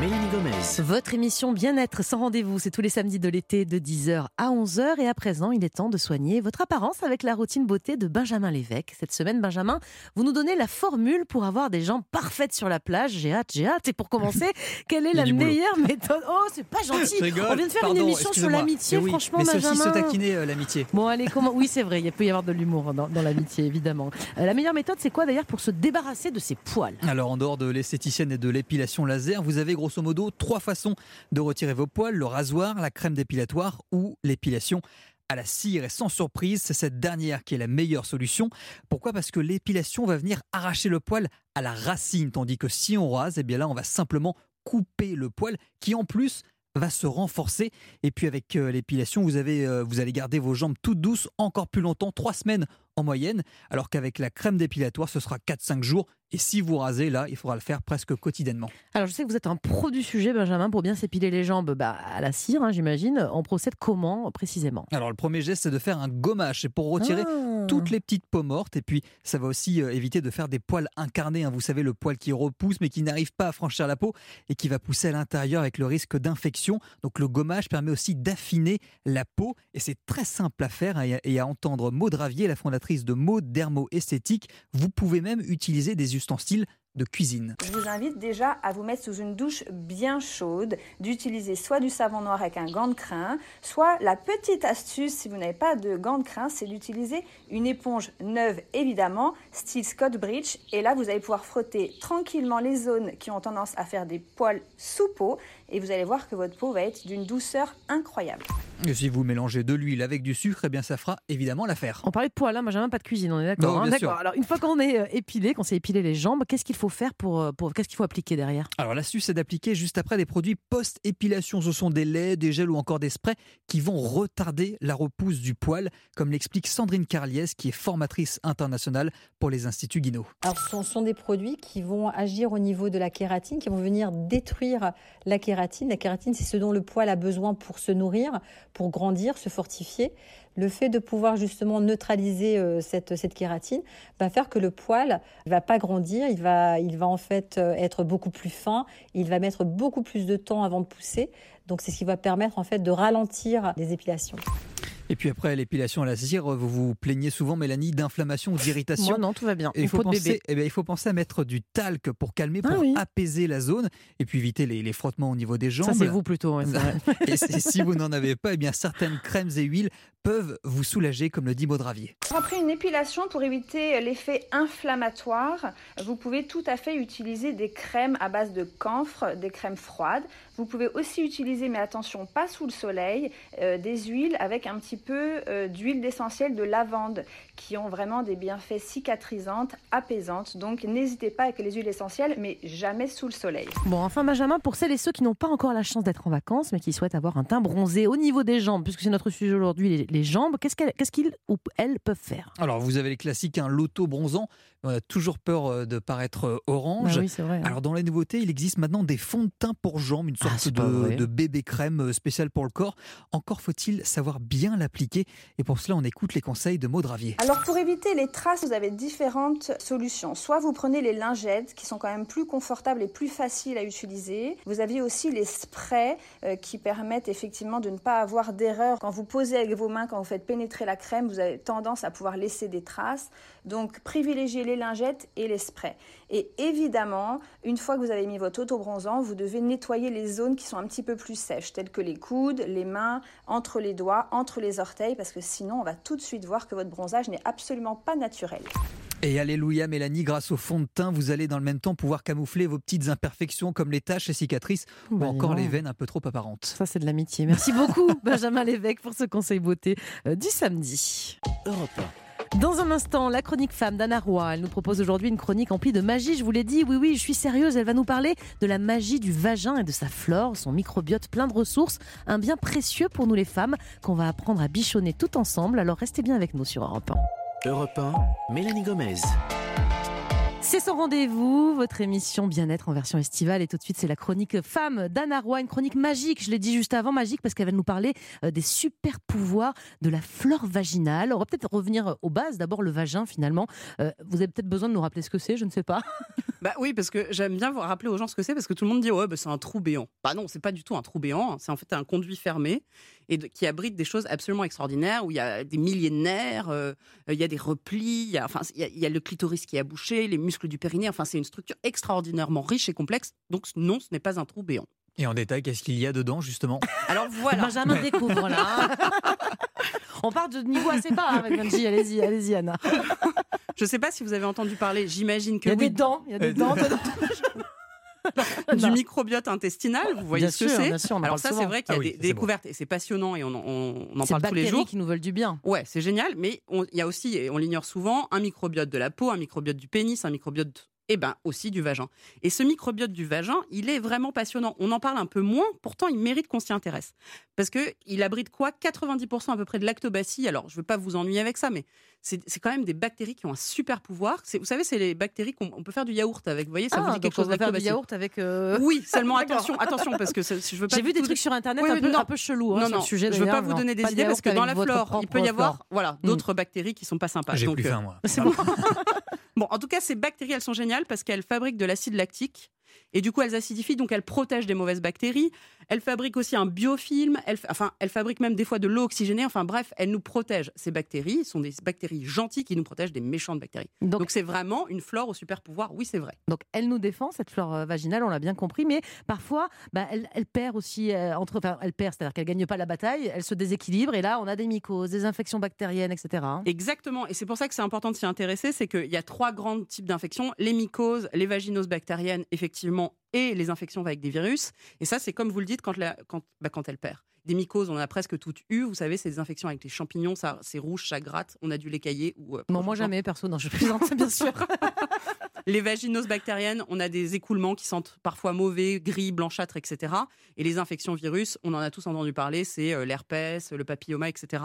Mélanie Gomez. Votre émission Bien-être sans rendez-vous, c'est tous les samedis de l'été de 10h à 11h. Et à présent, il est temps de soigner votre apparence avec la routine beauté de Benjamin Lévesque. Cette semaine, Benjamin, vous nous donnez la formule pour avoir des jambes parfaites sur la plage. J'ai hâte, j'ai hâte. Et pour commencer, quelle est la meilleure méthode? Oh, c'est pas gentil. On vient de faire une émission sur l'amitié, franchement, mais Benjamin. Mais se taquiner euh, l'amitié. Bon, allez, comment Oui, c'est vrai, il peut y avoir de l'humour dans, l'amitié, évidemment. Euh, la meilleure méthode, c'est quoi d'ailleurs pour se débarrasser de ses poils? Alors, en dehors de l'esthéticienne et de l'épilation laser, vous avez grosso modo trois façon de retirer vos poils, le rasoir, la crème dépilatoire ou l'épilation à la cire. Et sans surprise, c'est cette dernière qui est la meilleure solution. Pourquoi? Parce que l'épilation va venir arracher le poil à la racine, tandis que si on rase, eh bien là, on va simplement couper le poil qui en plus va se renforcer. Et puis avec euh, l'épilation, vous, avez, euh, vous allez garder vos jambes toutes douces encore plus longtemps, trois semaines en moyenne, alors qu'avec la crème dépilatoire, ce sera 4-5 jours. Et si vous rasez, là, il faudra le faire presque quotidiennement. Alors, je sais que vous êtes un pro du sujet, Benjamin, pour bien s'épiler les jambes bah, à la cire, hein, j'imagine. On procède comment précisément? Alors, le premier geste, c'est de faire un gommage. C'est pour retirer ah. toutes les petites peaux mortes. Et puis, ça va aussi euh, éviter de faire des poils incarnés. Hein. Vous savez, le poil qui repousse, mais qui n'arrive pas à franchir la peau et qui va pousser à l'intérieur avec le risque d'infection. Donc, le gommage permet aussi d'affiner la peau. Et c'est très simple à faire hein, et à entendre Maud Ravier, la fondatrice de mode dermo-esthétique. Vous pouvez même utiliser des ustensiles de cuisine. Je vous invite déjà à vous mettre sous une douche bien chaude, d'utiliser soit du savon noir avec un gant de crin, soit la petite astuce si vous n'avez pas de gant de crin, c'est d'utiliser une éponge neuve évidemment, style Scott Bridge et là vous allez pouvoir frotter tranquillement les zones qui ont tendance à faire des poils sous peau et vous allez voir que votre peau va être d'une douceur incroyable. Et si vous mélangez de l'huile avec du sucre, eh bien ça fera évidemment l'affaire. On parlait de poils, hein, Benjamin, pas de cuisine, on est d'accord. Hein, d'accord. Alors une fois qu'on est euh, épilé, qu'on s'est épilé les jambes, qu'est-ce qu'il faut faire pour, euh, pour qu'est-ce qu'il faut appliquer derrière? Alors l'astuce c'est d'appliquer juste après des produits post-épilation. Ce sont des laits, des gels ou encore des sprays qui vont retarder la repousse du poil, comme l'explique Sandrine Carliès, qui est formatrice internationale pour les instituts Guinot. Alors ce sont des produits qui vont agir au niveau de la kératine, qui vont venir détruire la kératine. La kératine, c'est ce dont le poil a besoin pour se nourrir, pour grandir, se fortifier. Le fait de pouvoir justement neutraliser euh, cette, cette kératine va faire que le poil va pas grandir, il va, il va en fait euh, être beaucoup plus fin, il va mettre beaucoup plus de temps avant de pousser. Donc c'est ce qui va permettre en fait de ralentir les épilations. Et puis après l'épilation à la cire, vous vous plaignez souvent, Mélanie, d'inflammation ou d'irritation. Moi, non, tout va bien. il, faut penser, eh bien, il faut penser à mettre du talc pour calmer, pour ah apaiser la zone et puis éviter les, frottements au niveau des jambes. Ça, c'est vous plutôt. et, si vous n'en avez pas, eh bien, certaines crèmes et huiles peuvent vous soulager, comme le dit Maud Ravier. Après une épilation, pour éviter l'effet inflammatoire, vous pouvez tout à fait utiliser des crèmes à base de camphre, des crèmes froides. Vous pouvez aussi utiliser, mais attention, pas sous le soleil, euh, des huiles avec un petit peu euh, d'huile d'essentiel de lavande qui ont vraiment des bienfaits cicatrisantes, apaisantes. Donc n'hésitez pas avec les huiles essentielles, mais jamais sous le soleil. Bon, enfin Benjamin, pour celles et ceux qui n'ont pas encore la chance d'être en vacances, mais qui souhaitent avoir un teint bronzé au niveau des jambes, puisque c'est notre sujet aujourd'hui, les, les jambes. Qu'est-ce qu'ils ou elles peuvent faire? Alors, vous avez les classiques, un loto bronzant. On a toujours peur euh, de paraître euh, orange. Bah oui, c'est vrai, hein. Alors, dans les nouveautés, il existe maintenant des fonds de teint pour jambes, une sorte Ah, pas de, bébé crème euh, spéciale pour le corps. Encore faut-il savoir bien l'appliquer. Et pour cela, on écoute les conseils de Maud Ravier. Alors pour éviter les traces, vous avez différentes solutions. Soit vous prenez les lingettes qui sont quand même plus confortables et plus faciles à utiliser. Vous avez aussi les sprays euh, qui permettent effectivement de ne pas avoir d'erreur. Quand vous posez avec vos mains, quand vous faites pénétrer la crème, vous avez tendance à pouvoir laisser des traces. Donc privilégiez les lingettes et les sprays. Et évidemment, une fois que vous avez mis votre auto-bronzant, vous devez nettoyer les zones qui sont un petit peu plus sèches, telles que les coudes, les mains, entre les doigts, entre les orteils, parce que sinon on va tout de suite voir que votre bronzage n'est absolument pas naturel. Et alléluia Mélanie, grâce au fond de teint, vous allez dans le même temps pouvoir camoufler vos petites imperfections comme les taches et cicatrices ou Bah, dis encore les veines un peu trop apparentes. Ça, c'est de l'amitié. Merci beaucoup, Benjamin Lévesque, pour ce conseil beauté euh, du samedi. Europe Dans un instant, la chronique femme d'Anna Roy. Elle nous propose aujourd'hui une chronique emplie de magie. Je vous l'ai dit, oui, oui, je suis sérieuse. Elle va nous parler de la magie du vagin et de sa flore, son microbiote plein de ressources. Un bien précieux pour nous les femmes qu'on va apprendre à bichonner tout ensemble. Alors restez bien avec nous sur Europe 1. Europe 1, Mélanie Gomez. C'est son rendez-vous, votre émission bien-être en version estivale. Et tout de suite, c'est la chronique femme d'Anna Roy, une chronique magique. Je l'ai dit juste avant, magique, parce qu'elle va nous parler euh, des super pouvoirs de la flore vaginale. On va peut-être revenir aux bases. D'abord, le vagin, finalement. Euh, vous avez peut-être besoin de nous rappeler ce que c'est, je ne sais pas. Bah oui, parce que j'aime bien vous rappeler aux gens ce que c'est, parce que tout le monde dit ouais, bah, c'est un trou béant. Bah non, c'est pas du tout un trou béant. C'est en fait un conduit fermé et de- qui abrite des choses absolument extraordinaires où il y a des milliers de nerfs, euh, il y a des replis, il y a, enfin, il y a, il y a le clitoris qui est bouché, les muscles du périnée. Enfin, c'est une structure extraordinairement riche et complexe. Donc non, ce n'est pas un trou béant. Et en détail, qu'est-ce qu'il y a dedans justement? Alors voilà. Benjamin découvre là. On part de niveau assez bas hein, avec Benji. Allez-y, allez-y, Anna. Je sais pas si vous avez entendu parler. J'imagine que Il y a oui, des dents, il y a des dents. Du microbiote intestinal. Vous voyez Bien ce que sûr, c'est bien sûr, on en Alors ça, c'est vrai qu'il y a Ah oui, des, ça, des c'est bon. découvertes et c'est passionnant et on, en- on- on en C'est parle tous les jours. qui nous veulent du bien. Ouais, c'est génial, mais il y a aussi, et on l'ignore souvent, un microbiote de la peau, un microbiote du pénis, un microbiote et ben aussi du vagin. Et ce microbiote du vagin, il est vraiment passionnant. On en parle un peu moins, pourtant il mérite qu'on s'y intéresse. Parce que il abrite quoi? 90% à peu près de lactobacilles. Alors, je ne veux pas vous ennuyer avec ça, mais c'est quand même des bactéries qui ont un super pouvoir. C'est- Vous savez, c'est les bactéries qu'on on peut faire du yaourt avec. Vous voyez, ça Ah, vous dit quelque on chose va faire du yaourt avec. euh, Oui, seulement attention, attention, parce que ça- je veux pas J'ai vu des trucs sur internet Oui, un, peu, non. un peu chelou hein, non, sur non, le sujet. je veux pas vous non. donner des Pas idées parce que dans la flore, il peut y avoir flore. voilà, Mm. d'autres bactéries qui sont pas sympas. J'ai plus euh, faim moi. C'est bon. Bon, en tout cas, ces bactéries, elles sont géniales parce qu'elles fabriquent de l'acide lactique. Et du coup, elles acidifient, donc elles protègent des mauvaises bactéries. Elles fabriquent aussi un biofilm. Elles, enfin, elles fabriquent même des fois de l'eau oxygénée. Enfin bref, elles nous protègent. Ces bactéries sont des bactéries gentilles qui nous protègent des méchantes bactéries. Donc- c'est vraiment une flore au super pouvoir. Oui, c'est vrai. Donc elle nous défend cette flore euh, vaginale, on l'a bien compris, mais parfois bah, elle, elle perd aussi euh, entre, enfin elle perd, c'est-à-dire qu'elle gagne pas la bataille, elle se déséquilibre et là on a des mycoses, des infections bactériennes, etc. Exactement. Et c'est pour ça que c'est important de s'y intéresser. C'est qu'il y a trois grands types d'infections les mycoses, les vaginoses bactériennes, effectivement, et les infections avec des virus. Et ça, c'est comme vous le dites quand, la- quand, bah, quand elle perd. Des mycoses, on en a presque toutes eu. Vous savez, c'est des infections avec les champignons, ça, c'est rouge, ça gratte. On a dû les cailler. Ou, euh, Bon, moi jamais, perso, non, je plaisante, bien sûr. Les vaginoses bactériennes, on a des écoulements qui sentent parfois mauvais, gris, blanchâtres, etc. Et les infections virus, on en a tous entendu parler, c'est euh, l'herpès, le papilloma, etc.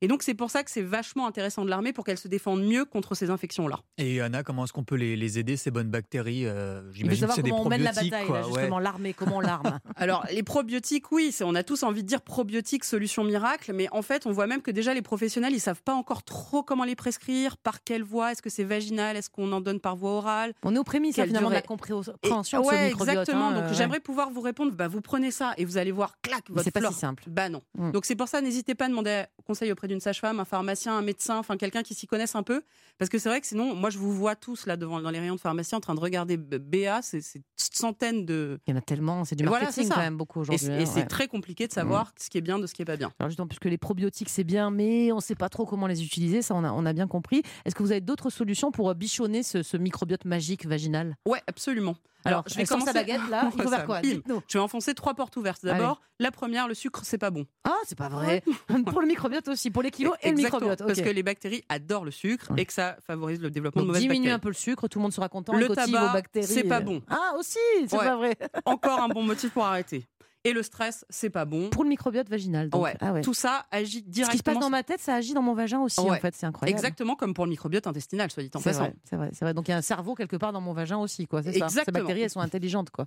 Et donc c'est pour ça que c'est vachement intéressant de l'armée pour qu'elle se défende mieux contre ces infections-là. Et Anna, comment est-ce qu'on peut les, les aider, ces bonnes bactéries Euh, J'imagine que savoir c'est des comment on mène la bataille, quoi, là, ouais. justement, l'armée, comment on l'arme. Alors les probiotiques, oui, c'est- on a tous envie de dire probiotiques, solution miracle, mais en fait on voit même que déjà les professionnels, ils savent pas encore trop comment les prescrire, par quelle voie, est-ce que c'est vaginal, est-ce qu'on en donne par voie orale. On est aux prémices, hein, finalement, de la durée compréhension Et- ouais, microbiote. exactement. hein, Donc euh, ouais. j'aimerais pouvoir vous répondre, bah, vous prenez ça et vous allez voir, clac, votre c'est pas si simple. Bah non. Mm. Donc c'est pour ça, n'hésitez pas à demander conseil auprès d'une sage-femme, un pharmacien, un médecin, enfin quelqu'un qui s'y connaisse un peu, parce que c'est vrai que sinon, moi je vous vois tous là devant dans les rayons de pharmacie en train de regarder BA, c'est centaines de. Il y en a tellement, c'est du Voilà, marketing ça. quand même beaucoup aujourd'hui. hein, et c'est ouais. très compliqué de savoir ce qui est bien de ce qui est pas bien. Alors justement, puisque les probiotiques c'est bien, mais on ne sait pas trop comment les utiliser, ça on a, on a bien compris. Est-ce que vous avez d'autres solutions pour bichonner ce, ce microbiote magique vaginal Ouais, absolument. Alors, Alors, je vais sort sa commencer. baguette, là, il faut faire quoi. Je vais enfoncer trois portes ouvertes. D'abord, la première, le sucre, c'est pas bon. Ah, c'est pas vrai. pour le microbiote aussi, pour les kilos et le microbiote. Parce ok. que les bactéries adorent le sucre et que ça favorise le développement Donc de mauvaises diminuer bactéries. un peu le sucre, tout le monde sera content. Le tabac, c'est pas bon. Ah aussi, c'est Ouais. pas vrai. Encore un bon motif pour arrêter. Et le stress, c'est pas bon. Pour le microbiote vaginal. Donc. Ouais. Ah ouais. Tout ça agit Ce qui directement. se passe dans ma tête, ça agit dans mon vagin aussi, en Ouais. fait. C'est incroyable. Exactement comme pour le microbiote intestinal, soit dit en passant. vrai, c'est vrai, c'est vrai. Donc il y a un cerveau quelque part dans mon vagin aussi, quoi. C'est ça. Ces bactéries, elles sont intelligentes, quoi.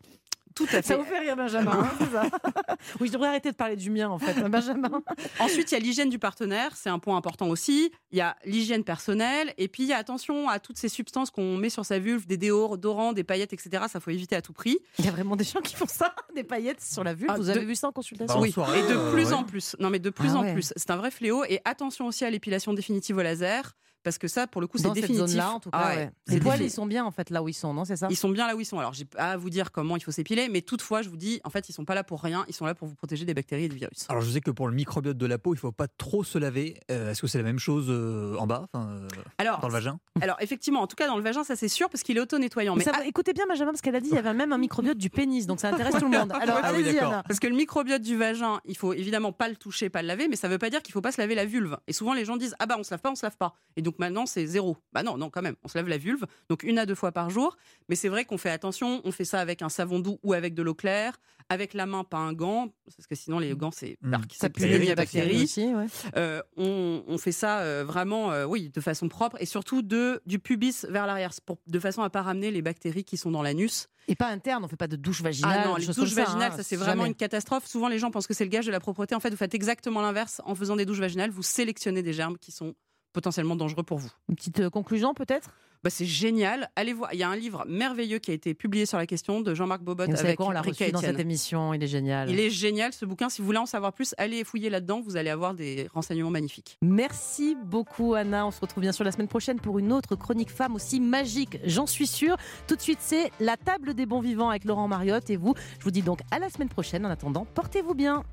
Tout à fait. Ça vous fait rire, Benjamin hein, c'est ça Oui, je devrais arrêter de parler du mien, en fait, hein, Benjamin. Ensuite, il y a l'hygiène du partenaire, c'est un point important aussi. Il y a l'hygiène personnelle, et puis il y a attention à toutes ces substances qu'on met sur sa vulve, des déodorants, des paillettes, etc. Ça faut éviter à tout prix. Il y a vraiment des gens qui font ça, des paillettes sur la vulve. Ah, vous de- avez vu ça en consultation Bah, en oui, soirée, et de euh, plus ouais. en plus. Non, mais de plus Ah en ouais. plus. C'est un vrai fléau. Et attention aussi à l'épilation définitive au laser, parce que ça, pour le coup, c'est cette définitif. zone-là, en tout cas, Ah ouais. ouais, Les poils, ils sont bien, en fait, là où ils sont, non C'est ça? Ils sont bien là où ils sont. Alors, j'ai pas à vous dire comment il faut s'épiler, mais toutefois, je vous dis, en fait, ils sont pas là pour rien. Ils sont là pour vous protéger des bactéries et des virus. Alors je sais que pour le microbiote de la peau, il faut pas trop se laver. Euh, Est-ce que c'est la même chose euh, en bas, enfin, euh, Alors, dans le vagin? alors, effectivement, en tout cas, dans le vagin, ça c'est sûr, parce qu'il est auto-nettoyant. Mais Mais ça va- ah, écoutez bien, Benjamin, parce qu'elle a dit qu'il y avait même un microbiote du pénis, donc ça intéresse tout le monde. Alors, Ah oui, allez-y, d'accord. Anna. Parce que le microbiote du vagin, il faut évidemment pas le toucher, pas le laver, mais ça veut pas dire qu'il faut pas se laver la vulve. Et souvent les gens disent ah bah on se lave pas, on se lave pas. Et donc maintenant c'est zéro. Bah non, non quand même, on se lave la vulve, donc une à deux fois par jour. Mais c'est vrai qu'on fait attention, on fait ça avec un savon doux ou avec de l'eau claire, avec la main, pas un gant, parce que sinon les gants c'est Mm. dark, Ça pue les bactéries aussi, ouais. Euh, on, on fait ça euh, vraiment, euh, oui, de façon propre et surtout de du pubis vers l'arrière, de façon à pas ramener les bactéries qui sont dans l'anus. Et pas interne, on fait pas de douche vaginale. Ah non, les douches ça, vaginales, hein, ça c'est vraiment jamais. une catastrophe. Souvent les gens pensent que c'est le gage de la propreté. En fait, vous faites exactement l'inverse. En faisant des douches vaginales, vous sélectionnez des germes qui sont potentiellement dangereux pour vous. Une petite euh, conclusion, peut-être? Bah, c'est génial. Allez voir. Il y a un livre merveilleux qui a été publié sur la question de Jean-Marc Bobot avec quoi, on l'a reçu dans cette émission, il est génial. Il est génial ce bouquin. Si vous voulez en savoir plus, allez fouiller là-dedans. Vous allez avoir des renseignements magnifiques. Merci beaucoup Anna. On se retrouve bien sûr la semaine prochaine pour une autre chronique femme aussi magique, j'en suis sûre. Tout de suite, c'est la table des bons vivants avec Laurent Mariotte et vous. Je vous dis donc à la semaine prochaine. En attendant, portez-vous bien.